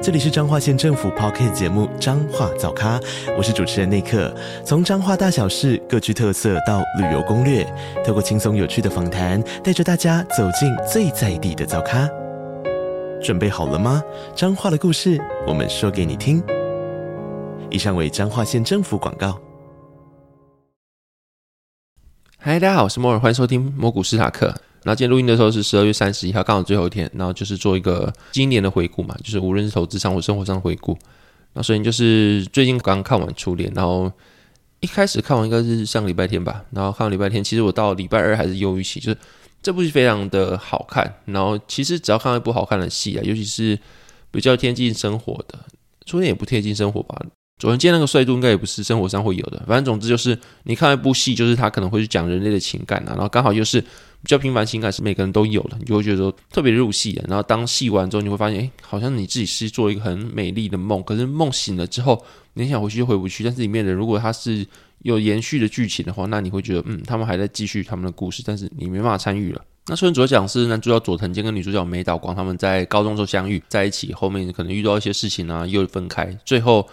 这里是彰化县政府 Podcast 节目《彰化早咖》，我是主持人内克。从彰化大小事各具特色到旅游攻略，透过轻松有趣的访谈，带着大家走进最在地的早咖。准备好了吗？彰化的故事，我们说给你听。以上为彰化县政府广告。嗨，大家好，我是摩尔，欢迎收听摩股史塔克。那今天录音的时候是十二月三十一号，刚好最后一天。然后就是做一个今年的回顾嘛，就是无论是投资上或生活上的回顾。那首先就是最近刚看完《初恋》，然后一开始看完应该是上个礼拜天吧。然后看完礼拜天，其实我到礼拜二还是忧郁期，就是这部戏非常的好看。然后其实只要看到一部好看的戏啊，尤其是比较贴近生活的，《初恋》也不贴近生活吧。佐藤健那个帅度应该也不是生活上会有的。反正总之就是你看一部戏，就是他可能会去讲人类的情感啊，然后刚好又是。比较平凡情感是每个人都有的，你就会觉得说特别入戏。然后当戏完之后，你会发现，哎，好像你自己是做一个很美丽的梦，可是梦醒了之后，你想回去就回不去。但是里面的如果他是有延续的剧情的话，那你会觉得，嗯，他们还在继续他们的故事，但是你没办法参与了。那虽然主要讲是男主角佐藤健跟女主角梅岛光他们在高中时候相遇在一起，后面可能遇到一些事情啊，又分开，最后。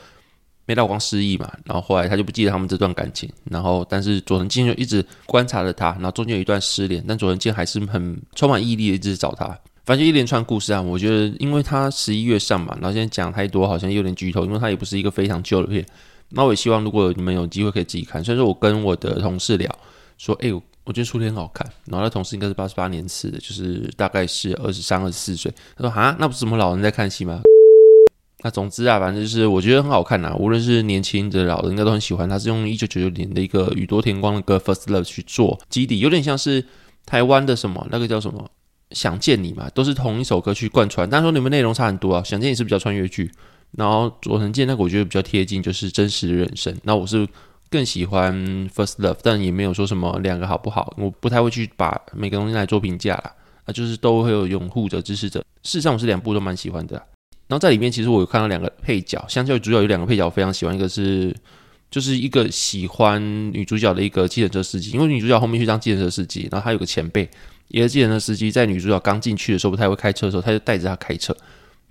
梅岛光失忆嘛，然后后来他就不记得他们这段感情，然后但是佐藤健就一直观察着他，然后中间有一段失联，但佐藤健还是很充满毅力的一直找他。反正就一连串故事啊，我觉得因为他十一月上嘛，然后现在讲太多好像有点剧透，因为他也不是一个非常旧的片。那我也希望如果你们有机会可以自己看。所以说我跟我的同事聊说，哎，我觉得初恋很好看，然后他同事应该是八十八年次的，就是大概是二十三、二十四岁。他说啊，那不是什么老人在看戏吗？那总之啊，反正就是我觉得很好看呐、无论是年轻的、老的，应该都很喜欢。他是用一九九九年的一个宇多田光的歌《First Love》去做基底，有点像是台湾的什么那个叫什么《想见你》嘛，都是同一首歌去贯穿。但是说你们内容差很多啊，《想见你》是比较穿越剧，然后佐藤健那个我觉得比较贴近，就是真实的人生。那我是更喜欢《First Love》，但也没有说什么两个好不好，我不太会去把每个东西来做评价啦。啊，就是都会有拥护者、支持者。事实上，我是两部都蛮喜欢的。然后在里面，其实我有看到两个配角，相较于主角有两个配角我非常喜欢，一个是就是一个喜欢女主角的一个计程车司机，因为女主角后面去当计程车司机，然后他有个前辈，一个计程车司机，在女主角刚进去的时候不太会开车的时候，他就带着她开车。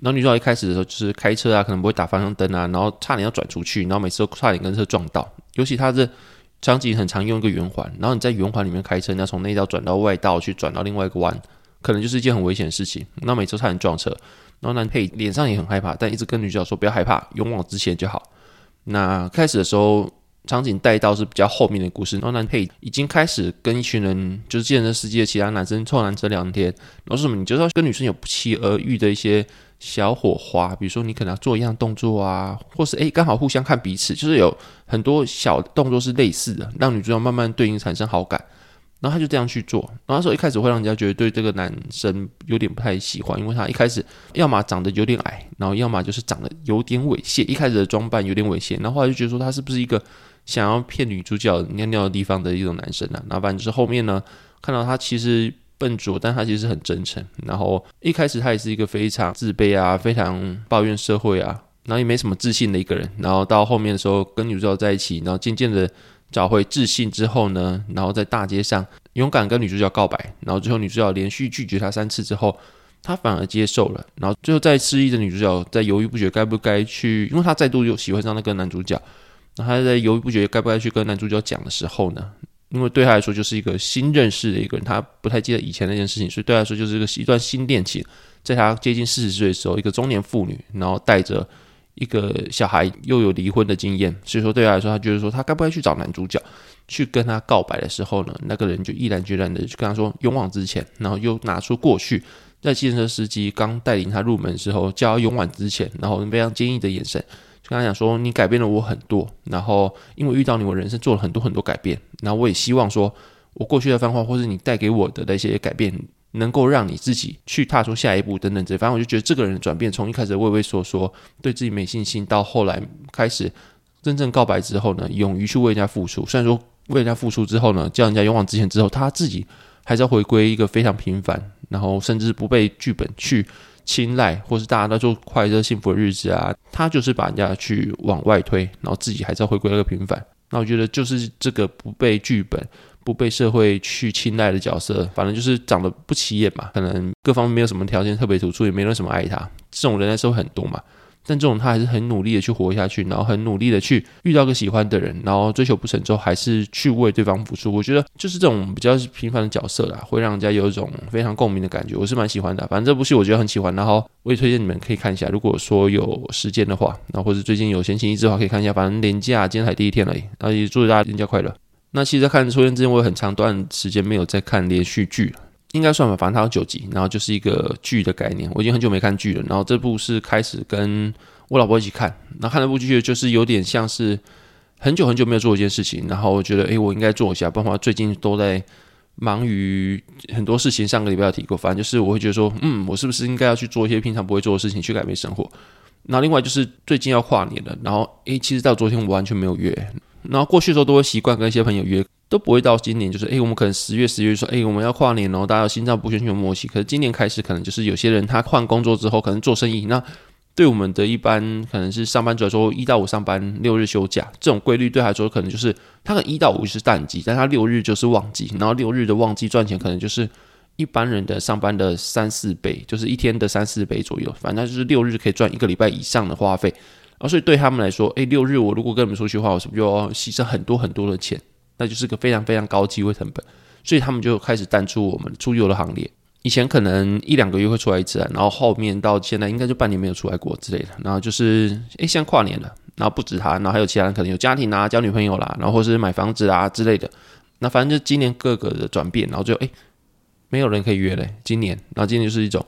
然后女主角一开始的时候就是开车啊，可能不会打方向灯啊，然后差点要转出去，然后每次都差点跟车撞到。尤其他这场景很常用一个圆环，然后你在圆环里面开车，你要从内道转到外道去转到另外一个弯，可能就是一件很危险的事情。那每次差点撞车。然后男配脸上也很害怕，但一直跟女主角说不要害怕，勇往直前就好。那开始的时候，场景带到是比较后面的故事。然后男配已经开始跟一群人，就是计程车司机的其他男生臭男生聊天。然后什么？你就是要跟女生有不期而遇的一些小火花，比如说你可能要做一样动作啊，或是诶刚好互相看彼此，就是有很多小动作是类似的，让女主角慢慢对你产生好感。然后他就这样去做，然后那时候一开始会让人家觉得对这个男生有点不太喜欢，因为他一开始要么长得有点矮，然后要么就是长得有点猥亵，一开始的装扮有点猥亵，然后后来就觉得说他是不是一个想要骗女主角尿尿的地方的一种男生啊？然后反正就是后面呢，看到他其实笨拙，但他其实很真诚。然后一开始他也是一个非常自卑啊，非常抱怨社会啊，然后也没什么自信的一个人。然后到后面的时候跟女主角在一起，然后渐渐的。找回自信之后呢，然后在大街上勇敢跟女主角告白，然后最后女主角连续拒绝他三次之后，他反而接受了。然后最后在失忆的女主角在犹豫不决该不该去，因为她再度又喜欢上那个男主角，然后她在犹豫不决该不该去跟男主角讲的时候呢，因为对她来说就是一个新认识的一个人，她不太记得以前那件事情，所以对她来说就是一个一段新恋情。在她接近四十岁的时候，一个中年妇女，然后带着。一个小孩又有离婚的经验，所以说对他来说，他觉得说他该不该去找男主角去跟他告白的时候呢，那个人就毅然决然的去跟他说勇往直前，然后又拿出过去在计程车司机刚带领他入门的时候叫他勇往直前，然后非常坚毅的眼神，就跟他讲说，你改变了我很多，然后因为遇到你，我人生做了很多很多改变，然后我也希望说我过去的泛化或是你带给我的那些改变。能够让你自己去踏出下一步等等这，反正我就觉得这个人的转变，从一开始畏畏缩缩，对自己没信心，到后来开始真正告白之后呢，勇于去为人家付出。虽然说为人家付出之后呢，叫人家勇往直前之后，他自己还是要回归一个非常平凡，然后甚至不被剧本去青睐，或是大家都做快乐幸福的日子啊，他就是把人家去往外推，然后自己还是要回归一个平凡。那我觉得就是这个不被剧本、不被社会去青睐的角色，反正就是长得不起眼嘛，可能各方面没有什么条件特别突出，也没人什么爱他，这种人在社会很多嘛。但这种他还是很努力的去活下去，然后很努力的去遇到个喜欢的人，然后追求不成之后，还是去为对方付出。我觉得就是这种比较平凡的角色啦，会让人家有一种非常共鸣的感觉。我是蛮喜欢的，反正这部戏我觉得很喜欢，然后我也推荐你们可以看一下。如果说有时间的话，然后或者最近有闲情逸致的话，可以看一下。反正年假今天才第一天而已，然后也祝大家年假快乐。那其实，在看《初恋》之前，我有很长段时间没有在看连续剧。应该算吧，反正它有九集，然后就是一个剧的概念。我已经很久没看剧了，然后这部是开始跟我老婆一起看，那看这部剧就是有点像是很久很久没有做一件事情，然后我觉得，诶，我应该做一下。不然，最近都在忙于很多事情。上个礼拜有提过，反正就是我会觉得说，嗯，我是不是应该要去做一些平常不会做的事情，去改变生活？那另外就是最近要跨年了，然后诶，其实到昨天我完全没有约，然后过去的时候都会习惯跟一些朋友约。都不会到今年，就是诶，我们可能十月、十月说，诶，我们要跨年哦，大家有心脏不全全默契。可是今年开始，可能就是有些人他换工作之后，可能做生意。那对我们的一般可能是上班族来说，一到五上班，六日休假，这种规律对他来说，可能就是他的一到五是淡季，但他六日就是旺季。然后六日的旺季赚钱，可能就是一般人的上班的三四倍，就是一天的三四倍左右。反正就是六日可以赚一个礼拜以上的花费。然后所以对他们来说，诶，六日我如果跟你们出去的话，我是不是就要牺牲很多很多的钱？那就是个非常非常高机会成本，所以他们就开始淡出我们出游的行列。以前可能一两个月会出来一次，然后后面到现在应该就半年没有出来过之类的。然后就是，诶，现在跨年了，然后不止他，然后还有其他人可能有家庭啊、交女朋友啦，然后或是买房子啊之类的。那反正就今年各个的转变，然后就诶，没有人可以约嘞。今年，然后今年就是一种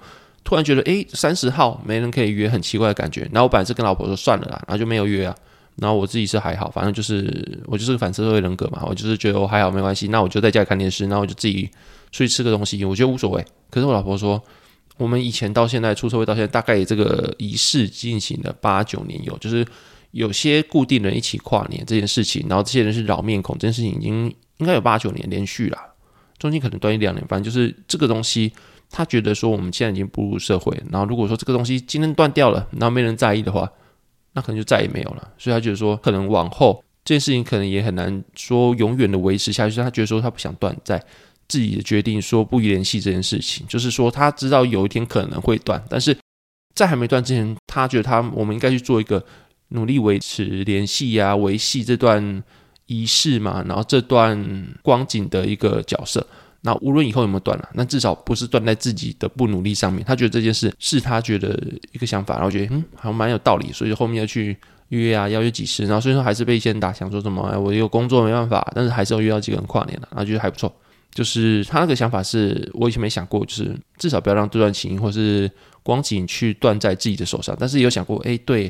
突然觉得，诶，三十号没人可以约，很奇怪的感觉。然后我本来是跟老婆说算了啦，然后就没有约啊。然后我自己是还好，反正就是我就是个反社会人格嘛，我就是觉得我还好没关系，那我就在家里看电视，那我就自己出去吃个东西，我觉得无所谓。可是我老婆说，我们以前到现在出社会到现在，大概这个仪式进行了八九年有，就是有些固定人一起跨年这件事情，然后这些人是老面孔，这件事情已经应该有八九年连续了，中间可能断一两年，反正就是这个东西，他觉得说我们现在已经步入社会，然后如果说这个东西今天断掉了，然后没人在意的话。那可能就再也没有了，所以他觉得说，可能往后这件事情可能也很难说永远的维持下去。他觉得说，他不想断在自己的决定，说不联系这件事情，就是说他知道有一天可能会断，但是在还没断之前，他觉得他我们应该去做一个努力维持联系呀、维系这段仪式嘛，然后这段光景的一个角色。那无论以后有没有断了，那至少不是断在自己的不努力上面。他觉得这件事是他觉得一个想法，然后觉得嗯，好像蛮有道理，所以后面要去约啊，邀约几次，然后所以说还是被一些人打想说什么，哎，我有工作没办法，但是还是要约到几个人跨年了，然后觉得还不错。就是他那个想法是我以前没想过，就是至少不要让这段情或是光景去断在自己的手上。但是有想过，哎，对，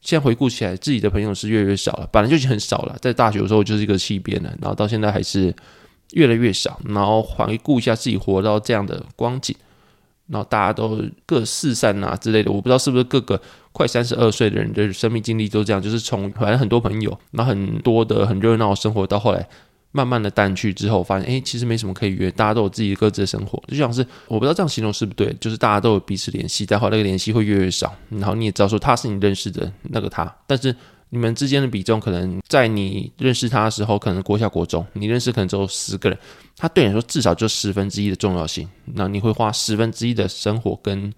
现在回顾起来，自己的朋友是越来越少了，本来就已经很少了，在大学的时候就是一个气边了，然后到现在还是。越来越少，然后回顾一下自己活到这样的光景，然后大家都各四散啊之类的，我不知道是不是各个快三十二岁的人的生命经历都这样，就是从反正很多朋友，然后很多的很热闹的生活，到后来慢慢的淡去之后，发现哎，其实没什么可以约，大家都有自己各自的生活，就像是我不知道这样形容是不是对，就是大家都有彼此联系，但后来那个联系会越来越少，然后你也知道说他是你认识的那个他，但是。你们之间的比重，可能在你认识他的时候，可能国小国中，你认识可能只有十个人，他对你说至少就十分之一的重要性。那你会花十分之一的生活跟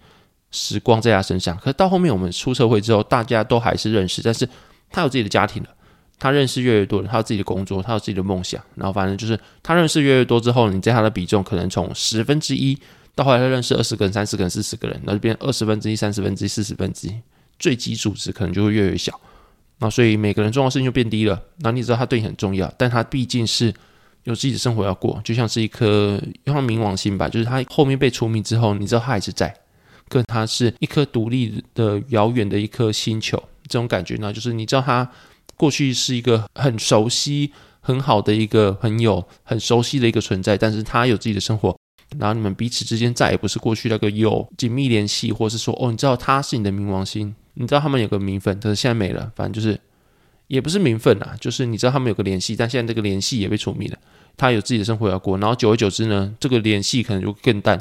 时光在他身上。可是到后面我们出社会之后，大家都还是认识，但是他有自己的家庭了，他认识越来越多人，他有自己的工作，他有自己的梦想。然后反正就是他认识越来越多之后，你在他的比重可能从十分之一到后来他认识二十个人、三十个人、四十个人，那就变二十分之一、三十分之一、四十分之一，最基础值可能就会越来越小。那所以每个人重要性就变低了。那你知道他对你很重要，但他毕竟是有自己的生活要过，就像是一颗用冥王星吧，就是他后面被除名之后，你知道他还是在，可他是一颗独立的遥远的一颗星球，这种感觉呢，就是你知道他过去是一个很熟悉、很好的一个朋友，很熟悉的一个存在，但是他有自己的生活，然后你们彼此之间再也不是过去那个有紧密联系，或是说哦，你知道他是你的冥王星。你知道他们有个名分，但是现在没了。反正就是，也不是名分啊，就是你知道他们有个联系，但现在这个联系也被除名了。他有自己的生活要过，然后久而久之呢，这个联系可能就更淡，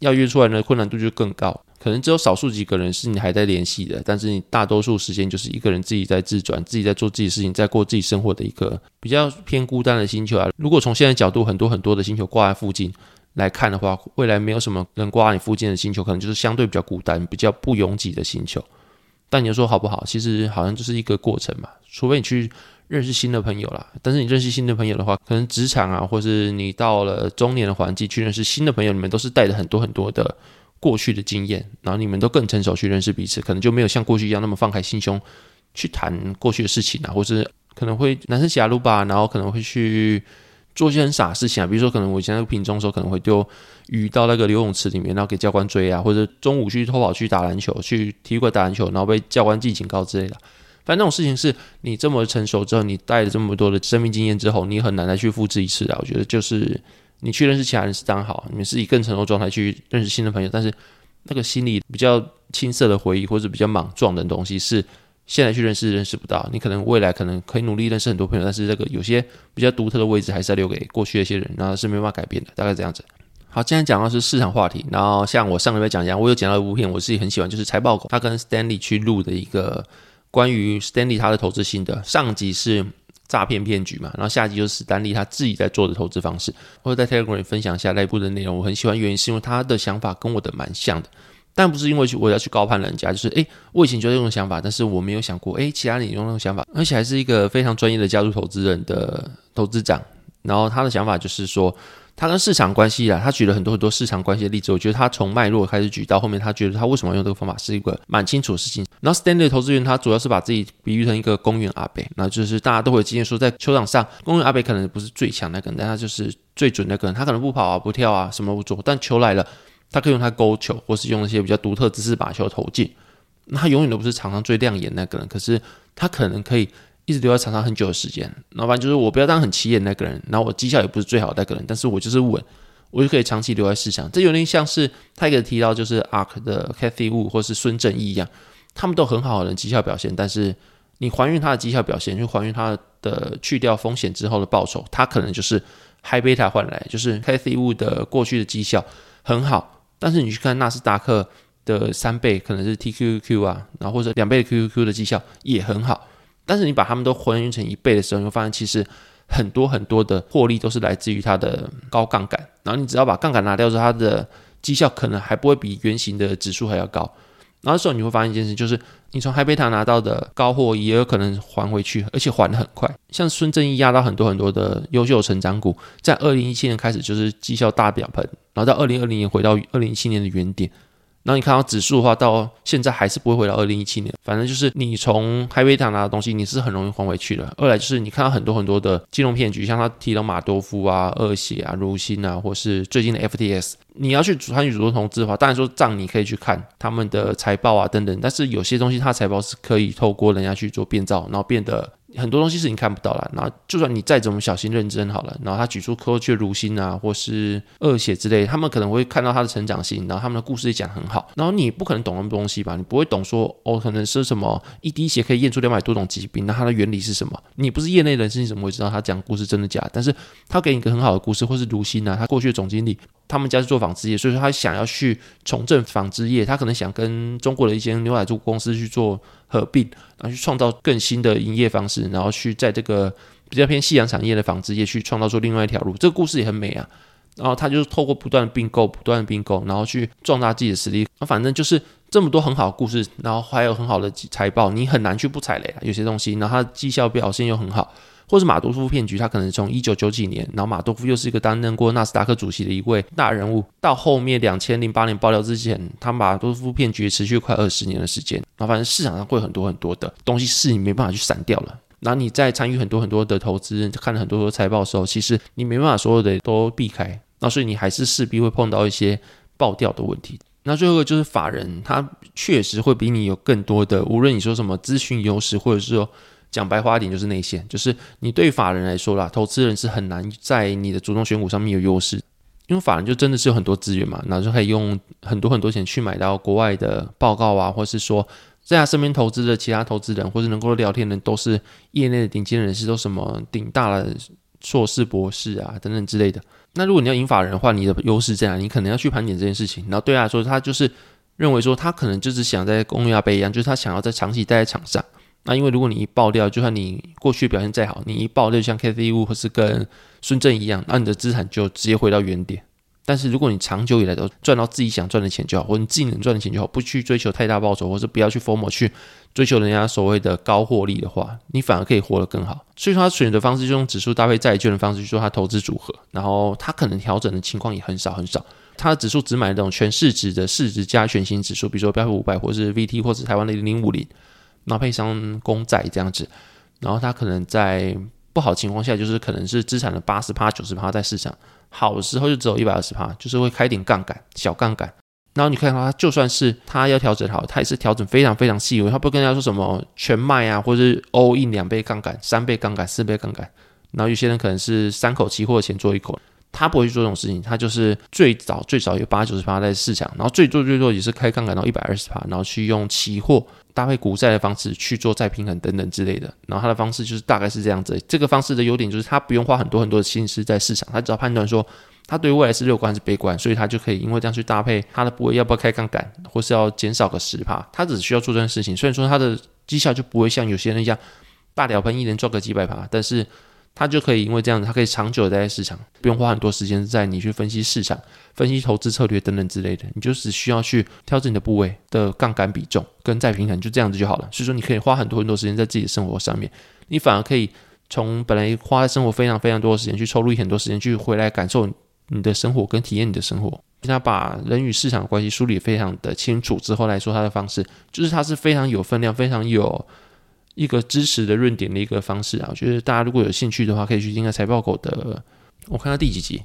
要约出来呢，困难度就更高。可能只有少数几个人是你还在联系的，但是你大多数时间就是一个人自己在自转，自己在做自己事情，在过自己生活的一个比较偏孤单的星球啊。如果从现在角度，很多很多的星球挂在附近来看的话，未来没有什么能挂你附近的星球，可能就是相对比较孤单、比较不拥挤的星球。但你说好不好？其实好像就是一个过程嘛，除非你去认识新的朋友啦。但是你认识新的朋友的话，可能职场啊，或是你到了中年的环境去认识新的朋友，你们都是带着很多很多的。过去的经验，然后你们都更成熟去认识彼此，可能就没有像过去一样那么放开心胸去谈过去的事情啊，或是可能会男生骑阿鲁巴，然后可能会去做一些很傻的事情啊，比如说可能我以前在平中的时候可能会丢鱼到那个游泳池里面，然后给教官追啊，或者中午去偷跑去打篮球，去体育馆打篮球，然后被教官记警告之类的。反正那种事情是你这么成熟之后，你带了这么多的生命经验之后，你很难再去复制一次啊。我觉得就是。你去认识其他人是当好，你们是以更成熟状态去认识新的朋友，但是那个心里比较青涩的回忆或者比较莽撞的东西，是现在去认识认识不到。你可能未来可能可以努力认识很多朋友，但是这个有些比较独特的位置还是要留给过去的一些人，然后是没办法改变的，大概这样子。好，今天讲到是市场话题，然后像我上礼拜讲一样，我有讲到一部片，我自己很喜欢，就是财报狗他跟 Stanley 去录的一个关于 Stanley 他的投资心得，上集是。诈骗骗局嘛，然后下集就是史丹利他自己在做的投资方式，或者在 Telegram 分享一下内部的内容。我很喜欢，原因是因为他的想法跟我的蛮像的，但不是因为我要去高攀人家，就是诶，我以前就有这种想法，但是我没有想过，诶，其他人也有那种想法，而且还是一个非常专业的加入投资人的投资长，然后他的想法就是说。他跟市场关系啊，他举了很多很多市场关系的例子。我觉得他从脉络开始举到后面，他觉得他为什么要用这个方法是一个蛮清楚的事情。然后 standard 投资员他主要是把自己比喻成一个公园阿贝，那就是大家都会经验说，在球场上，公园阿贝可能不是最强那个人，但他就是最准那个人。他可能不跑啊，不跳啊，什么不做，但球来了，他可以用他勾球，或是用一些比较独特姿势把球投进。那他永远都不是场上最亮眼那个人，可是他可能可以。一直留在场上很久的时间，老板就是我不要当很起眼那个人，然后我绩效也不是最好的那个人，但是我就是稳，我就可以长期留在市场。这有点像是他一个提到就是 ARK 的 Cathie Wood 或是孙正义一样，他们都很好的绩效表现，但是你还原他的绩效表现，就还原他的去掉风险之后的报酬，他可能就是 High Beta 换来，就是 Cathie Wood 的过去的绩效很好，但是你去看纳斯达克的三倍可能是 TQQQ 啊，然后或者两倍的 QQQ 的绩效也很好。但是你把它们都还原成一倍的时候，你会发现其实很多很多的获利都是来自于它的高杠杆。然后你只要把杠杆拿掉之后，它的绩效可能还不会比原型的指数还要高。然后这时候你会发现一件事，就是你从海贝塔拿到的高货也有可能还回去，而且还的很快。像孙正义压到很多很多的优秀成长股，在二零一七年开始就是绩效大表盆，然后到二零二零年回到二零一七年的原点。然后你看到指数的话，到现在还是不会回到二零一七年。反正就是你从海贝塔拿的东西，你是很容易还回去的。二来就是你看到很多很多的金融骗局，像他提到马多夫啊、恶血啊、如新啊，或是最近的 FTS，你要去参与主动投资的话，当然说账你可以去看他们的财报啊等等。但是有些东西它财报是可以透过人家去做变造，然后变得。很多东西是你看不到了，然后就算你再怎么小心认真好了，然后他举出科学如新啊，或是恶血之类，他们可能会看到他的成长性，然后他们的故事也讲很好，然后你不可能懂那么多东西吧？你不会懂说哦，可能是什么一滴血可以验出两百多种疾病，那它的原理是什么？你不是业内人士，你怎么会知道他讲故事真的假？但是他给你一个很好的故事，或是如新啊，他过去的总经理。他们家是做纺织业，所以说他想要去重振纺织业，他可能想跟中国的一间牛仔做公司去做合并，然后去创造更新的营业方式，然后去在这个比较偏夕阳产业的纺织业去创造出另外一条路。这个故事也很美啊。然后他就是透过不断的并购、不断的并购，然后去壮大自己的实力。那反正就是这么多很好的故事，然后还有很好的财报，你很难去不踩雷啊。有些东西，然后他绩效表现又很好。或是马多夫骗局，他可能从一九九几年，然后马多夫又是一个担任过纳斯达克主席的一位大人物，到后面两千零八年爆料之前，他马多夫骗局持续快二十年的时间。然后反正市场上会很多很多的东西是你没办法去散掉了。然后你在参与很多很多的投资，看了很多的财报的时候，其实你没办法所有的都避开。那所以你还是势必会碰到一些爆掉的问题。那最后个就是法人，他确实会比你有更多的，无论你说什么资讯优势，或者是说。讲白话一点就是内线，就是你对法人来说啦，投资人是很难在你的主动选股上面有优势，因为法人就真的是有很多资源嘛，然后就可以用很多很多钱去买到国外的报告啊，或是说在他身边投资的其他投资人，或是能够聊天的都是业内的顶尖人士，都什么顶大的硕士、博士啊等等之类的。那如果你要引法人的话，你的优势在哪？你可能要去盘点这件事情。然后对他来说，他就是认为说，他可能就是想在公鸭杯一样，就是他想要在长期待在场上。那因为如果你一爆掉，就算你过去表现再好，你一爆掉像 Cathy Wood 或是跟孙正一样，那你的资产就直接回到原点。但是如果你长久以来都赚到自己想赚的钱就好，或你自己能赚的钱就好，不去追求太大报酬，或是不要去 FOMO 去追求人家所谓的高获利的话，你反而可以活得更好。所以说他选择方式就用指数搭配债券的方式去做他投资组合，然后他可能调整的情况也很少很少。他的指数只买那种全市值的市值加权型指数，比如说标普五百，或是 VT，或是台湾的零零五零。然后配上公债这样子，然后他可能在不好情况下，就是可能是资产的八十趴、九十趴在市场，好的时候就只有一百二十趴，就是会开点杠杆、小杠杆。然后你看到他，就算是他要调整好，他也是调整非常非常细微，他不跟人家说什么全卖啊，或者是 all in 两倍杠杆、三倍杠杆、四倍杠杆。然后有些人可能是三口期货的钱做一口。他不会去做这种事情，他就是最早最早有八九十趴在市场，然后最多最多也是开杠杆到一百二十趴，然后去用期货搭配股债的方式去做再平衡等等之类的。然后他的方式就是大概是这样子。这个方式的优点就是他不用花很多很多的心思在市场，他只要判断说他对未来是乐观还是悲观，所以他就可以因为这样去搭配他的部位要不要开杠杆，或是要减少个十趴，他只需要做这件事情。虽然说他的绩效就不会像有些人一样大鸟喷一年赚个几百趴，但是。他就可以因为这样子，他可以长久的待在市场，不用花很多时间在你去分析市场、分析投资策略等等之类的，你就只需要去调整你的部位的杠杆比重跟再平衡，就这样子就好了。所以说，你可以花很多很多时间在自己的生活上面，你反而可以从本来花在生活非常非常多的时间，去抽入很多时间去回来感受你的生活跟体验你的生活。他把人与市场的关系梳理非常的清楚之后来说，他的方式就是他是非常有分量、非常有。一个支持的论点的一个方式啊，我觉得大家如果有兴趣的话，可以去听下财报狗的。我看到第几集？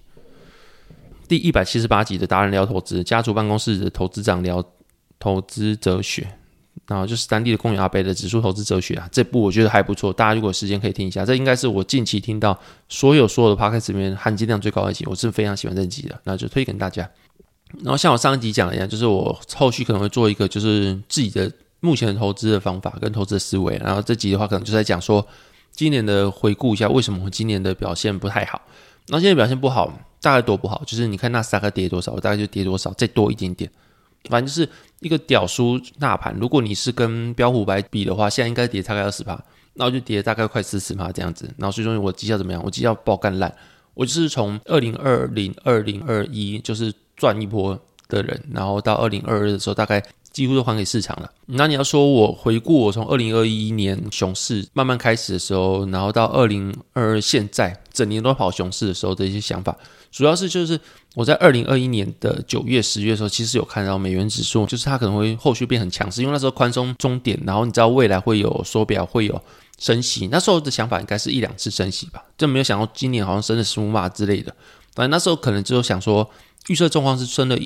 第一百七十八集的达人聊投资，家族办公室的投资长聊投资哲学，然后就是当地的公园阿伯的指数投资哲学啊。这部我觉得还不错，大家如果有时间可以听一下。这应该是我近期听到所有所有的 p o c a s t 里面含金量最高的一集，我是非常喜欢这集的，那就推给大家。然后像我上一集讲的一样，就是我后续可能会做一个，就是自己的。目前投资的方法跟投资的思维，然后这集的话可能就在讲说今年的回顾一下，为什么我今年的表现不太好。那今年表现不好，大概多不好？就是你看纳斯达克跌多少，我大概就跌多少，再多一点点。反正就是一个屌输大盘。如果你是跟标普白比的话，现在应该跌大概二十趴，那我就跌大概快四十趴这样子。然后最终我绩效怎么样？我绩效爆干烂。我就是从二零二零、二零二一就是赚一波的人，然后到二零二二的时候大概。几乎都还给市场了。那你要说我回顾我从二零二一年熊市慢慢开始的时候，然后到二零二二现在整年都跑熊市的时候的一些想法，主要是就是我在二零二一年的九月、十月的时候，其实有看到美元指数，就是它可能会后续变很强势，因为那时候宽松终点，然后你知道未来会有缩表，会有升息。那时候的想法应该是一两次升息吧，就没有想到今年好像升了十五码之类的。反正那时候可能只有想说预测状况是升了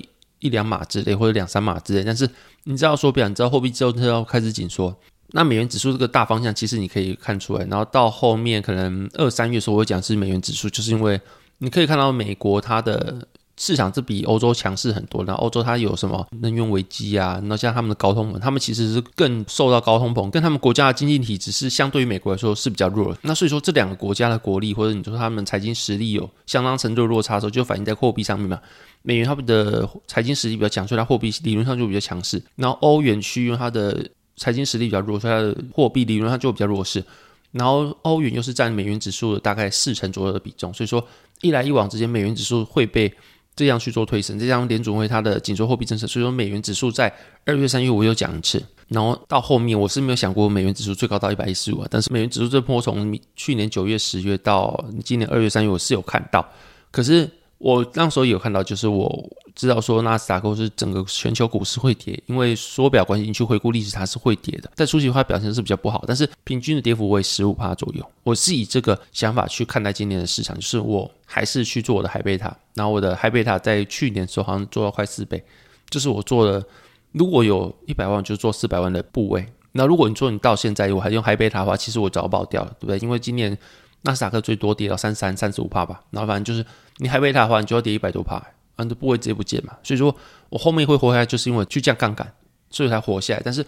一两码之类，或者两三码之类，但是。你知道说，表，你知道货币之后它要开始紧缩，那美元指数这个大方向其实你可以看出来，然后到后面可能二三月的时候我会讲是美元指数，就是因为你可以看到美国它的市场是比欧洲强势很多，然后欧洲它有什么能源危机啊，然后像他们的高通膨，他们其实是更受到高通膨，跟他们国家的经济体只是相对于美国来说是比较弱的。那所以说这两个国家的国力或者你说他们财经实力有相当程度的落差的时候，就反映在货币上面嘛。美元它的财经实力比较强，所以它货币理论上就比较强势。然后欧元区因为它的财经实力比较弱，所以它的货币理论上就比较弱势。然后欧元又是占美元指数的大概四成左右的比重，所以说一来一往之间，美元指数会被这样去做推升。这样联准会它的紧缩货币政策，所以说美元指数在二月、三月我有讲一次。然后到后面我是没有想过美元指数最高到一百一十五，但是美元指数这波从去年九月、十月到今年二月、三月，我是有看到，可是。我那时候有看到，就是我知道说纳斯达克是整个全球股市会跌，因为缩表关系，你去回顾历史它是会跌的。在初期的话表现是比较不好，但是平均的跌幅为十五帕左右。我是以这个想法去看待今年的市场，就是我还是去做我的海贝塔，然后我的海贝塔在去年的时候好像做到快四倍，就是我做了如果有一百万就做四百万的部位。那如果你说你到现在我还用海贝塔的话，其实我早爆掉了，对不对？因为今年纳斯达克最多跌到三三三十五帕吧，然后反正就是。你还没它的话，你就要跌一百多趴，啊，这部位直接不见嘛。所以说我后面会活下来，就是因为去降杠杆，所以才活下来。但是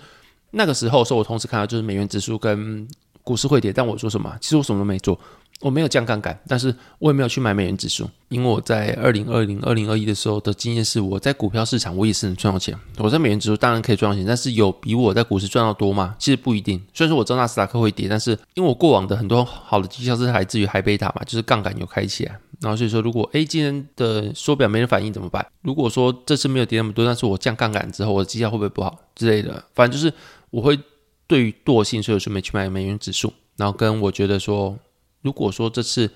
那个时候，说我同时看到就是美元指数跟股市会跌，但我说什么？其实我什么都没做，我没有降杠杆，但是我也没有去买美元指数，因为我在二零二零、二零二一的时候的经验是，我在股票市场我也是能赚到钱。我在美元指数当然可以赚到钱，但是有比我在股市赚到多吗？其实不一定。虽然说我知道纳斯达克会跌，但是因为我过往的很多好的绩效是来自于海贝塔嘛，就是杠杆有开起来。然后所以说，如果诶今天的缩表没人反应怎么办？如果说这次没有跌那么多，但是我降杠杆之后，我的绩效会不会不好之类的？反正就是我会对于惰性，所以我就没去买美元指数。然后跟我觉得说。如果说这次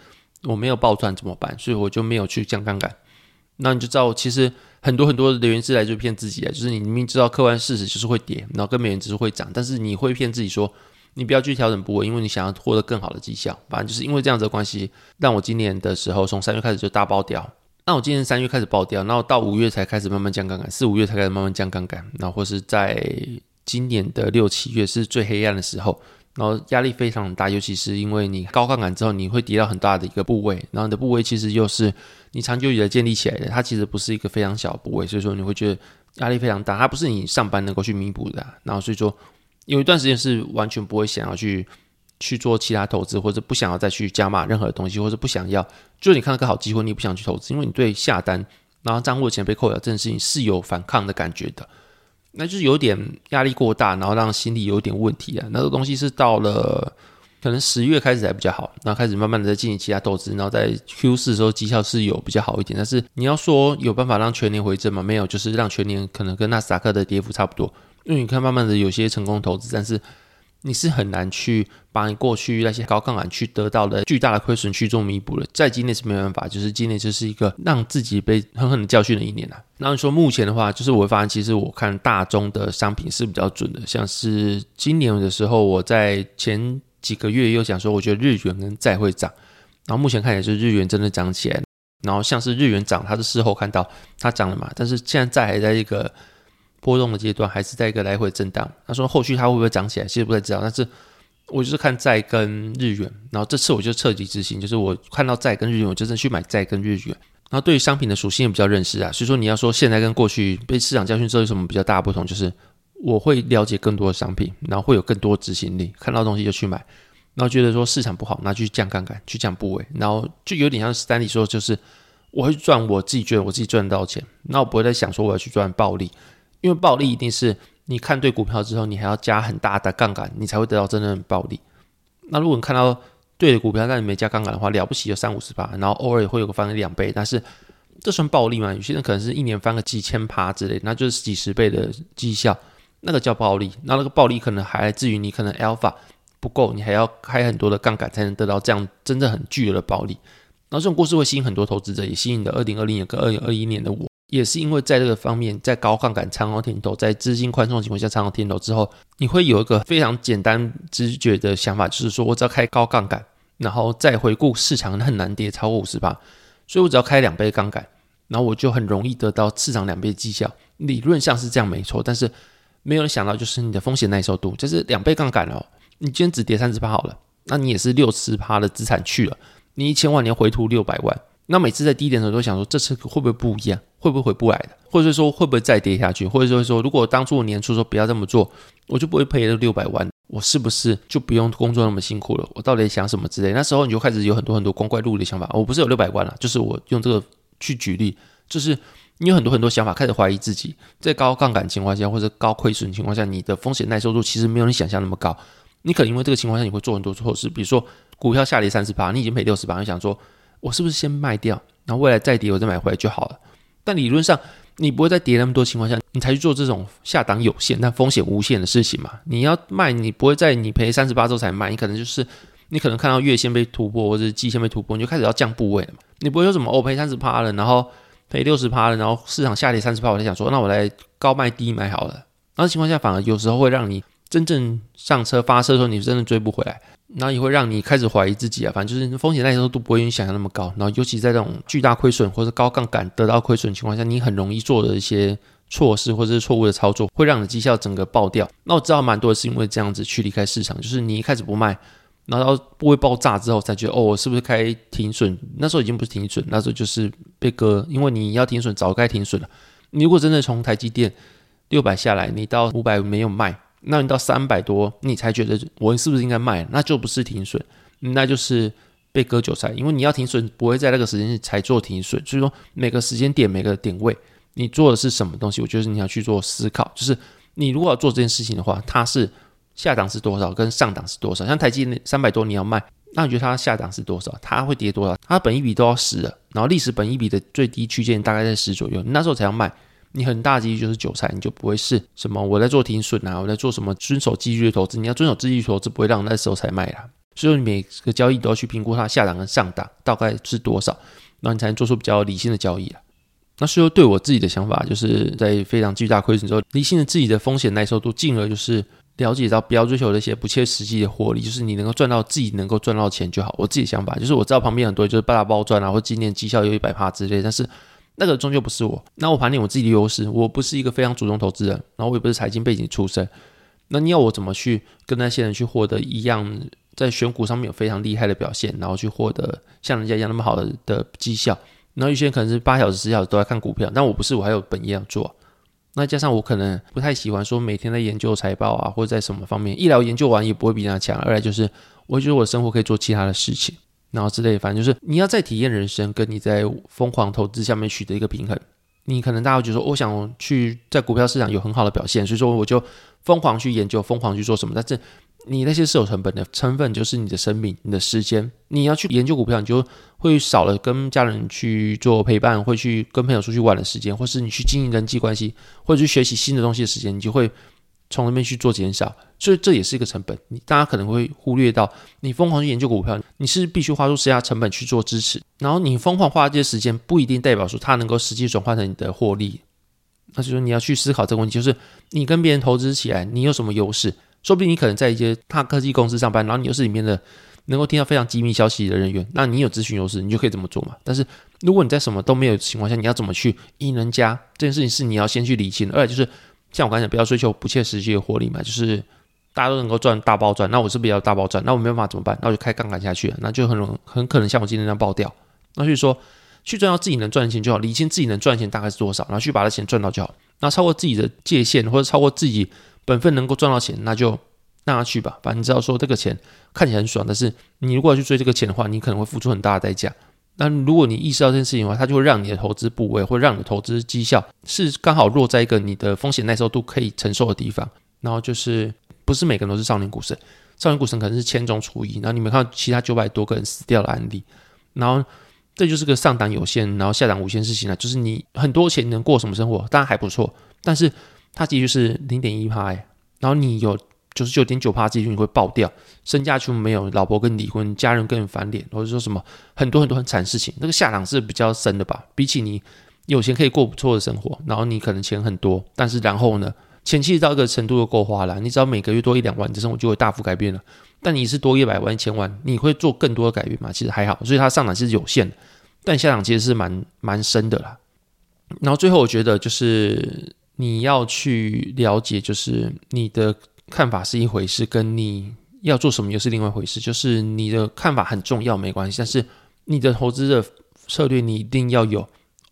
我没有暴赚怎么办？所以我就没有去降杠杆。那你就知道，其实很多很多的原因是来就骗自己啊，就是你明明知道客观事实就是会跌，然后跟美元指数会涨，但是你会骗自己说你不要去调整部位，因为你想要获得更好的绩效。反正就是因为这样子的关系，让我今年的时候从三月开始就大爆掉。那我今年三月开始爆掉，然后到五月才开始慢慢降杠杆，四五月才开始慢慢降杠杆，然后或是在今年的六七月是最黑暗的时候。然后压力非常大，尤其是因为你高杠杆之后，你会跌到很大的一个部位，然后你的部位其实又是你长久以来建立起来的，它其实不是一个非常小部位，所以说你会觉得压力非常大，它不是你上班能够去弥补的。然后所以说有一段时间是完全不会想要去去做其他投资，或者不想要再去加码任何东西，或者不想要，就你看到个好机会，你不想去投资，因为你对下单然后账户的钱被扣掉这件事情是有反抗的感觉的。那就是有点压力过大，然后让心理有点问题啊。那个东西是到了可能十月开始才比较好，然后开始慢慢的在进行其他投资，然后在 Q 四的时候绩效是有比较好一点。但是你要说有办法让全年回正吗？没有，就是让全年可能跟纳斯达克的跌幅差不多。因为你看，慢慢的有些成功投资，但是。你是很难去把你过去那些高杠杆去得到的巨大的亏损去做弥补的，在今年是没办法，就是今年就是一个让自己被狠狠的教训的一年啊。然后说目前的话，就是我会发现，其实我看大宗的商品是比较准的，像是今年的时候，我在前几个月又讲说，我觉得日元跟债会涨，然后目前看起来就是日元真的涨起来，然后像是日元涨，它是事后看到它涨了嘛，但是现在债还在一个。波动的阶段还是在一个来回震荡。他说后续它会不会涨起来，其实不太知道。但是我就是看债跟日元，然后这次我就彻底执行，就是我看到债跟日元，我真的去买债跟日元。然后对于商品的属性也比较认识啊，所以说你要说现在跟过去被市场教训之后有什么比较大的不同，就是我会了解更多的商品，然后会有更多执行力，看到东西就去买。然后觉得说市场不好，那就去降杠杆，去降部位，然后就有点像史丹利说，就是我会赚我自己觉得我自己赚得到钱，那我不会再想说我要去赚暴利。因为暴利一定是你看对股票之后，你还要加很大的杠杆，你才会得到真正的暴利。那如果你看到对的股票，但你没加杠杆的话，了不起就三五十趴，然后偶尔也会有个翻个两倍，但是这算暴利吗？有些人可能是一年翻个几千趴之类，那就是几十倍的绩效，那个叫暴利。那那个暴利可能还来自于你可能 alpha 不够，你还要开很多的杠杆才能得到这样真正很巨额的暴利。然后这种故事会吸引很多投资者，也吸引了二零二零年跟二零二一年的我。也是因为在这个方面，在高杠杆、长红甜头，在资金宽松的情况下，长红甜头之后，你会有一个非常简单直觉的想法，就是说我只要开高杠杆，然后再回顾市场很难跌超过五十趴，所以我只要开两倍杠杆，然后我就很容易得到市场两倍绩效。理论上是这样没错，但是没有人想到就是你的风险耐受度，就是两倍杠杆哦，你今天只跌三十八好了，那你也是六十趴的资产去了，你一千万你回吐六百万。那每次在低点的时候，都想说这次会不会不一样，会不会回不来的，或者说会不会再跌下去，或者说说如果当初我年初说不要这么做，我就不会赔了六百万，我是不是就不用工作那么辛苦了？我到底想什么之类？那时候你就开始有很多很多光怪陆离的想法。我不是有六百万了，就是我用这个去举例，就是你有很多很多想法，开始怀疑自己，在高杠杆情况下或者高亏损情况下，你的风险耐受度其实没有你想象那么高。你可能因为这个情况下，你会做很多错事，比如说股票下跌三十趴，你已经赔六十趴，你想说。我是不是先卖掉，然后未来再跌我再买回来就好了？但理论上你不会在跌那么多情况下，你才去做这种下档有限但风险无限的事情嘛？你要卖，你不会在你赔三十八周才卖，你可能就是你可能看到月线被突破或者季线被突破，你就开始要降部位了嘛？你不会说什么我赔三十趴了，然后赔六十趴了，然后市场下跌三十趴，我在想说那我来高卖低买好了。那情况下反而有时候会让你真正上车发车的时候，你真的追不回来。然后也会让你开始怀疑自己啊，反正就是风险耐受度不会像你想象那么高。然后尤其在这种巨大亏损或者高杠杆得到亏损情况下，你很容易做的一些错事或者是错误的操作，会让你的绩效整个爆掉。那我知道蛮多是因为这样子去离开市场，就是你一开始不卖，然后不会爆炸之后才觉得哦，我是不是开停损？那时候已经不是停损，那时候就是被割，因为你要停损早该停损了。你如果真的从台积电六百下来，你到五百没有卖。那你到三百多，你才觉得我是不是应该卖？那就不是停损，那就是被割韭菜，因为你要停损不会在那个时间才做停损，所以说每个时间点每个点位你做的是什么东西，我觉得你要去做思考，就是你如果要做这件事情的话，它是下档是多少，跟上档是多少，像台积电三百多你要卖。那你觉得它下档是多少？它会跌多少？它本一笔都要十了，然后历史本一笔的最低区间大概在十左右，那时候才要卖，你很大几率就是韭菜，你就不会是什么我在做停损啊，我在做什么遵守纪律的投资，你要遵守纪律投资，不会让那时候才卖啦。所以你每个交易都要去评估它下档跟上档大概是多少，然后你才能做出比较理性的交易啊。那所以对我自己的想法，就是在非常巨大亏损之后，理性的自己的风险耐受度，进而就是。了解到不要追求那些不切实际的获利，就是你能够赚到自己能够赚到钱就好。我自己的想法就是我知道旁边很多就是大包赚啊，或今年绩效有一百趴之类，但是那个终究不是我。那我盘点我自己的优势，我不是一个非常主动投资人，然后我也不是财经背景出身。那你要我怎么去跟那些人去获得一样在选股上面有非常厉害的表现，然后去获得像人家一样那么好的的绩效？然后有些人可能是八小时、十小时都在看股票，但我不是，我还有本业要做。那加上我可能不太喜欢说每天在研究财报啊，或者在什么方面，一来研究完也不会比人家强，二来就是我觉得我的生活可以做其他的事情，然后之类，反正就是你要在体验人生，跟你在疯狂投资下面取得一个平衡。你可能大家会觉得说，我想去在股票市场有很好的表现，所以说我就疯狂去研究，疯狂去做什么，但是。你那些是有成本的，成本就是你的生命、你的时间。你要去研究股票，你就会少了跟家人去做陪伴，会去跟朋友出去玩的时间，或是你去经营人际关系，或者去学习新的东西的时间，你就会从那边去做减少。所以这也是一个成本。你大家可能会忽略到，你疯狂去研究股票，你是必须花出时间成本去做支持。然后你疯狂花这些时间，不一定代表说它能够实际转换成你的获利。那就是说你要去思考这个问题，就是你跟别人投资起来，你有什么优势？说不定你可能在一些大科技公司上班，然后你又是里面的能够听到非常机密消息的人员，那你有资讯优势，你就可以这么做嘛。但是如果你在什么都没有的情况下，你要怎么去赢人家？这件事情是你要先去理清的。二就是像我刚才讲，不要追求不切实际的获利嘛，就是大家都能够赚大包赚，那我是不是要大包赚？那我没办法怎么办？那我就开杠杆下去了，那就很很可能像我今天那样爆掉。那所以说去赚到自己能赚的钱就好，理清自己能赚的钱大概是多少，然后去把这钱赚到就好。那超过自己的界限或者超过自己。本分能够赚到钱，那就让他去吧。反正你知道说这个钱看起来很爽，但是你如果要去追这个钱的话，你可能会付出很大的代价。那如果你意识到这件事情的话，它就会让你的投资部位，会让你的投资绩效是刚好落在一个你的风险耐受度可以承受的地方。然后就是不是每个人都是少年股神，少年股神可能是千中出一。然后你们看到其他九百多个人死掉的案例，然后这就是个上档有限，然后下档无限事情了。就是你很多钱能过什么生活，当然还不错，但是。它其实就是零点一趴，然后你有九十九点九趴几率你会爆掉，身价全部没有，老婆跟你离婚，家人跟你翻脸，或者说什么很多很多很惨事情，那个下档是比较深的吧？比起你有钱可以过不错的生活，然后你可能钱很多，但是然后呢，前期到一个程度就够花了，你只要每个月多一两万，你的生活就会大幅改变了。但你是多一百万、一千万，你会做更多的改变吗？其实还好，所以它上涨是有限的，但下档其实是蛮蛮深的啦。然后最后我觉得就是。你要去了解，就是你的看法是一回事，跟你要做什么又是另外一回事。就是你的看法很重要，没关系，但是你的投资的策略你一定要有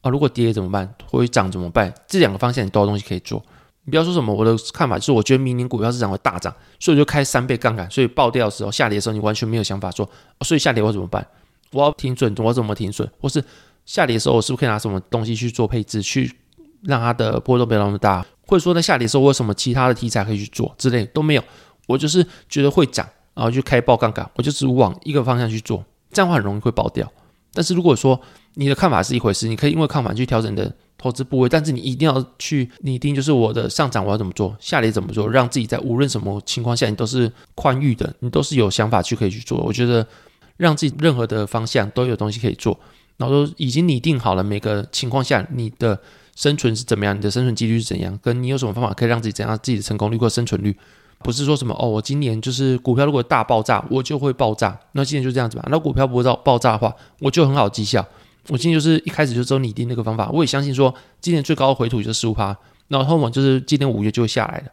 啊。如果跌怎么办？会涨怎么办？这两个方向你都有东西可以做。你不要说什么，我的看法就是我觉得明年股票市场会大涨，所以我就开三倍杠杆，所以爆掉的时候，下跌的时候你完全没有想法说，所以下跌我怎么办？我要停损，我怎么停损？或是下跌的时候我是不是可以拿什么东西去做配置去？让它的波动不要那么大，或者说在下跌的时候，我有什么其他的题材可以去做之类都没有。我就是觉得会涨，然后就开爆杠杆，我就只往一个方向去做，这样的话很容易会爆掉。但是如果说你的看法是一回事，你可以因为看法去调整你的投资部位，但是你一定要去拟定，就是我的上涨我要怎么做，下跌怎么做，让自己在无论什么情况下你都是宽裕的，你都是有想法去可以去做。我觉得让自己任何的方向都有东西可以做，然后都已经拟定好了每个情况下你的。生存是怎么样？你的生存几率是怎样？跟你有什么方法可以让自己怎样？自己的成功率或生存率，不是说什么哦，我今年就是股票如果大爆炸，我就会爆炸。那今年就这样子吧。那股票不会爆炸的话，我就很好绩效。我今年就是一开始就只有拟定那个方法。我也相信说，今年最高的回吐就是十五趴，然后后面就是今年五月就会下来的。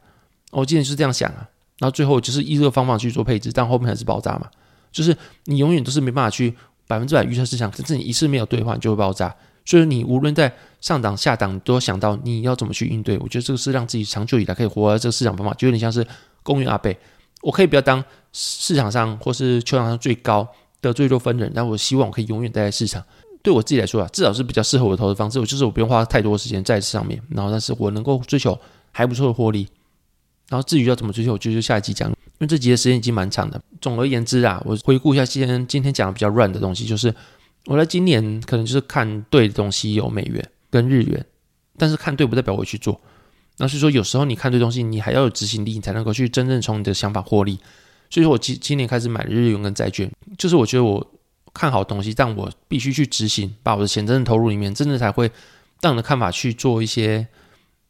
我今年就是这样想啊，然后最后就是依这个方法去做配置，但后面还是爆炸嘛。就是你永远都是没办法去百分之百预测市场，甚至你一次没有兑换，就会爆炸。所以你无论在上档下档，都要想到你要怎么去应对。我觉得这个是让自己长久以来可以活在这个市场方法，就有点像是公园阿伯。我可以不要当市场上或是球场上最高的、最多分人，但我希望我可以永远待在市场。对我自己来说啊，至少是比较适合我的投资方式。我就是我不用花太多时间在这上面，然后但是我能够追求还不错的获利。然后至于要怎么追求，我就就下一集讲。因为这集的时间已经蛮长的。总而言之啊，我回顾一下今天今天讲的比较乱的东西，就是我在今年可能就是看对的东西有美元跟日元，但是看对不代表我去做。那所以说有时候你看对东西，你还要有执行力，你才能够去真正从你的想法获利。所以说我今今年开始买日元跟债券，就是我觉得我。看好东西，但我必须去执行，把我的钱真正投入里面，真的才会让你的看法去做一些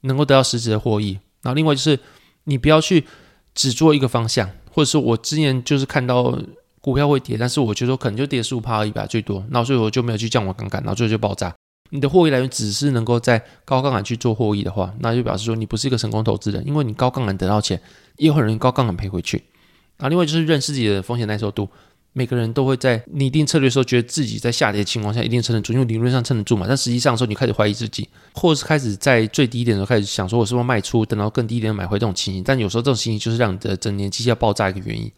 能够得到实质的获益。然后另外就是你不要去只做一个方向，或者是我之前就是看到股票会跌，但是我觉得可能就跌十五趴而已吧，最多，那所以我就没有去降我杠杆，然后最后就爆炸。你的获益来源只是能够在高杠杆去做获益的话，那就表示说你不是一个成功投资人，因为你高杠杆得到钱，也很容易高杠杆赔回去。然后另外就是认识自己的风险耐受度。每个人都会在拟定策略的时候，觉得自己在下跌的情况下一定撑得住，因为理论上撑得住嘛。但实际上的时候，你开始怀疑自己，或者是开始在最低点的时候开始想说，我是不是卖出，等到更低点买回这种情形。但有时候这种情形就是让你的整年绩效爆炸一个原因。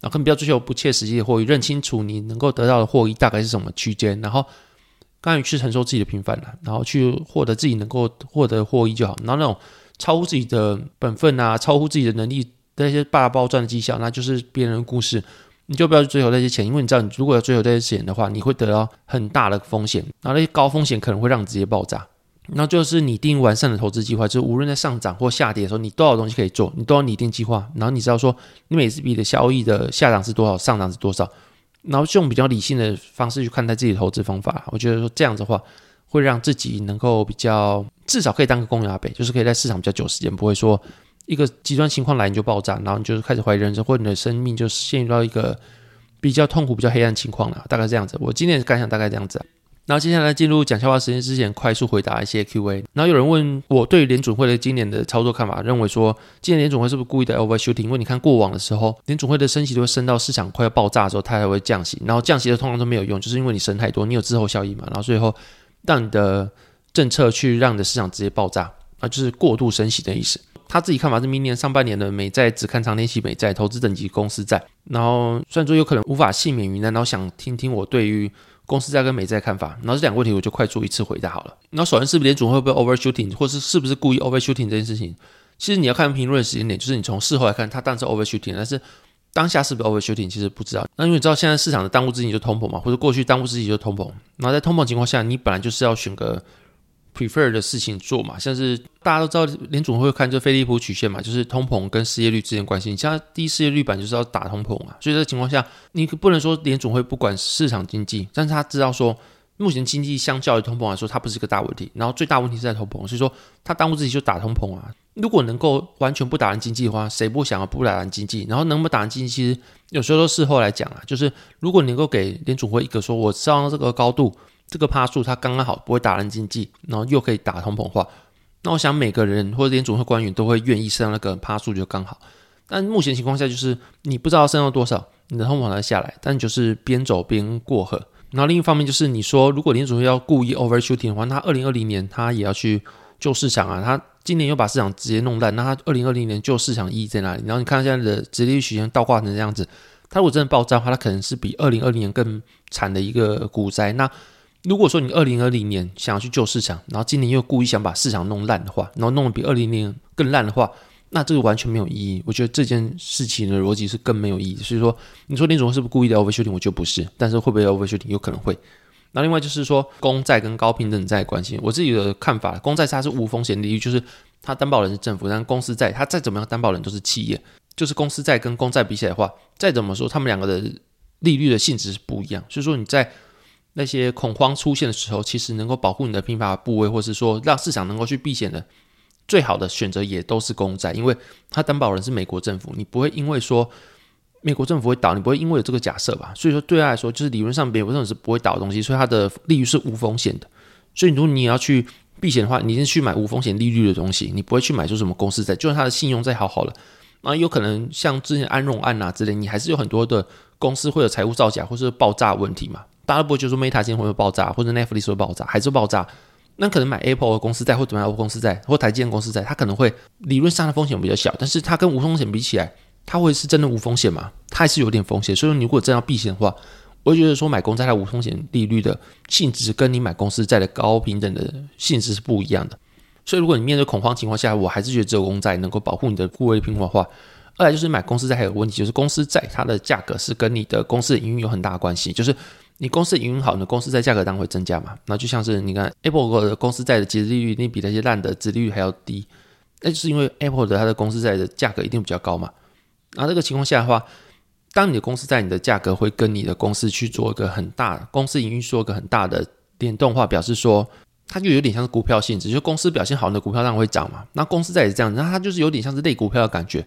然后更不要追求不切实际的获益，认清楚你能够得到的获益大概是什么区间，然后甘于去承受自己的平凡了，然后去获得自己能够获得获益就好。然后那种超乎自己的本分啊，超乎自己的能力那些大包赚的绩效，那就是别人的故事。你就不要去追求那些钱，因为你知道，你如果要追求这些钱的话，你会得到很大的风险，然后那些高风险可能会让你直接爆炸。那就是拟定完善的投资计划，就是无论在上涨或下跌的时候，你多少东西可以做，你都要拟定计划。然后你知道说，你每次笔的效益的下涨是多少，上涨是多少，然后用比较理性的方式去看待自己的投资方法。我觉得说这样子的话，会让自己能够比较至少可以当个公鸭北，就是可以在市场比较久时间，不会说。一个极端情况来你就爆炸，然后你就是开始怀疑人生，或者你的生命就陷入到一个比较痛苦、比较黑暗情况了，大概这样子。我今天的感想大概这样子。然后接下来进入讲笑话时间之前，快速回答一些 Q&A。然后有人问我对联准会的今年的操作看法，认为说今年联准会是不是故意的 overshooting？因为你看过往的时候，联准会的升息都会升到市场快要爆炸的时候，它才会降息。然后降息的通常都没有用，就是因为你升太多，你有滞后效应嘛。然后最后让你的政策去让你的市场直接爆炸，啊，就是过度升息的意思。他自己看法是，明年上半年的美债只看长天期美债，投资等级公司债。然后虽然说有可能无法幸免于难，然后想听听我对于公司债跟美债看法。然后这两个问题我就快速一次回答好了。然后首先是不是联总会不会 overshooting，或是是不是故意 overshooting 这件事情，其实你要看评论的时间点，就是你从事后来看，它当然是 overshooting，但是当下是不是 overshooting 其实不知道。那因为你知道现在市场的当务之急就通膨嘛，或者过去当务之急就通膨。然后在通膨情况下，你本来就是要选个。Prefer 的事情做嘛，像是大家都知道联总会看这菲利普曲线嘛，就是通膨跟失业率之间关系。你像低失业率版就是要打通膨啊，所以这情况下，你不能说联总会不管市场经济，但是他知道说目前经济相较于通膨来说，它不是一个大问题，然后最大问题是在通膨，所以说他当务之急就打通膨啊。如果能够完全不打烂经济的话，谁不想要不打烂经济？然后能不能打烂经济，其实有时候都事后来讲啊，就是如果你能够给联总会一个说我上这个高度。这个趴数它刚刚好不会打烂经济，然后又可以打通膨化，那我想每个人或者联准会官员都会愿意升那个趴数就刚好。但目前情况下就是你不知道升到多少，你的通膨才下来，但就是边走边过河。然后另一方面就是你说如果联准会要故意 overshooting 的话，那二零二零年他也要去救市场啊，他今年又把市场直接弄烂，那他二零二零年救市场意义在哪里？然后你看现在的殖利率曲线倒挂成这样子，它如果真的爆炸的话，它可能是比二零二零年更惨的一个股灾。那如果说你二零二零年想要去救市场，然后今年又故意想把市场弄烂的话，然后弄得比二零年更烂的话，那这个完全没有意义。我觉得这件事情的逻辑是更没有意义。所以说，你说林总是不是故意的 overshooting？我就不是，但是会不会 overshooting？有可能会。那另外就是说，公债跟高平等债的关系，我自己的看法，公债它是无风险利率，就是它担保人是政府，但公司债它再怎么样担保人都是企业，就是公司债跟公债比起来的话，再怎么说，他们两个的利率的性质是不一样。所以说你在那些恐慌出现的时候，其实能够保护你的批发部位，或是说让市场能够去避险的最好的选择，也都是公债，因为它担保人是美国政府，你不会因为说美国政府会倒，你不会因为有这个假设吧？所以说对他来说，就是理论上美国政府是不会倒的东西，所以它的利率是无风险的。所以如果你也要去避险的话，你先去买无风险利率的东西，你不会去买出什么公司债，就算它的信用再好好了，那，有可能像之前安荣案啊之类，你还是有很多的公司会有财务造假或是爆炸问题嘛。大家不会觉得说 Meta 今天会不会爆炸，或者 Netflix 会爆炸，还是爆炸？那可能买 Apple 公司债，或者买 Apple 公司债，或台积电公司债，它可能会理论上的风险比较小，但是它跟无风险比起来，它会是真的无风险吗？它还是有点风险。所以说，你如果真要避险的话，我觉得说买公债它无风险利率的性质，跟你买公司债的高平等的性质是不一样的。所以如果你面对恐慌情况下，我还是觉得只有公债能够保护你的部位平滑化。二来就是买公司债还有个问题，就是公司债它的价格是跟你的公司的营运有很大关系，就是你公司营运好，你的公司债价格当然会增加嘛。那就像是你看 Apple 的公司债的殖利率一定比那些烂的殖利率还要低，那就是因为 Apple 的它的公司债的价格一定比较高嘛。然后这个情况下的话，当你的公司债你的价格会跟你的公司去做一个很大公司营运做一个很大的联动化，表示说它就有点像是股票性质，就公司表现好，你的股票当然会涨嘛。那公司债也是这样，那它就是有点像是类股票的感觉。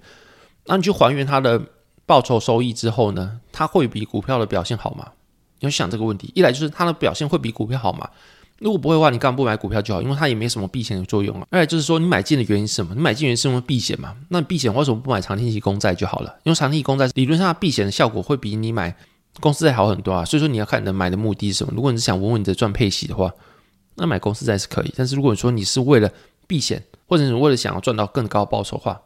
那你去还原它的报酬收益之后呢，它会比股票的表现好吗？你要想这个问题，一来就是它的表现会比股票好吗？如果不会的话，你干嘛不买股票就好？因为它也没什么避险的作用啊。二来就是说，你买进的原因是什么？你买进原因是因为避险嘛？那你避险为什么不买长天期公债就好了？因为长天期公债理论上避险的效果会比你买公司债好很多啊。所以说你要看你的买的目的是什么。如果你是想稳稳的赚配息的话，那买公司债是可以。但是如果你说你是为了避险，或者是为了想要赚到更高报酬的话，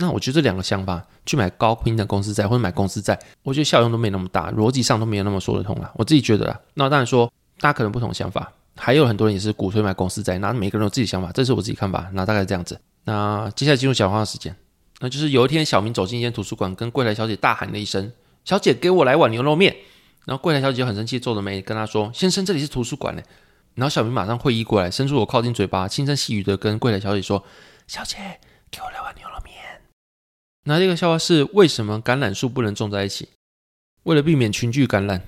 那我觉得这两个想法，去买高评等公司债或者买公司债，我觉得效用都没那么大，逻辑上都没有那么说得通了。我自己觉得啦。那当然说，大家可能不同想法，还有很多人也是鼓吹买公司债，那每个人有自己想法，这是我自己看法。那大概是这样子。那接下来进入小花的时间，那就是有一天小明走进一间图书馆，跟柜台小姐大喊了一声：“小姐，给我来碗牛肉面。”然后柜台小姐就很生气，皱着眉跟他说：“先生，这里是图书馆呢。”然后小明马上会意过来，伸出手靠近嘴巴，轻声细语的跟柜台小姐说：“小姐，给我来碗牛。”那这个笑话是为什么橄榄树不能种在一起？为了避免群聚感染。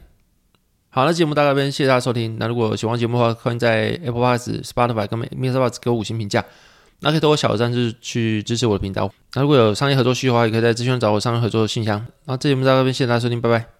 好，那节目到这边，谢谢大家收听。那如果喜欢节目的话，欢迎在 Apple Podcast、Spotify 跟 MixerBox 给我五星评价。那可以通过小额赞助去支持我的频道。那如果有商业合作需求的话，也可以在资讯找我商业合作的信箱。那这节目到这边，谢谢大家收听，拜拜。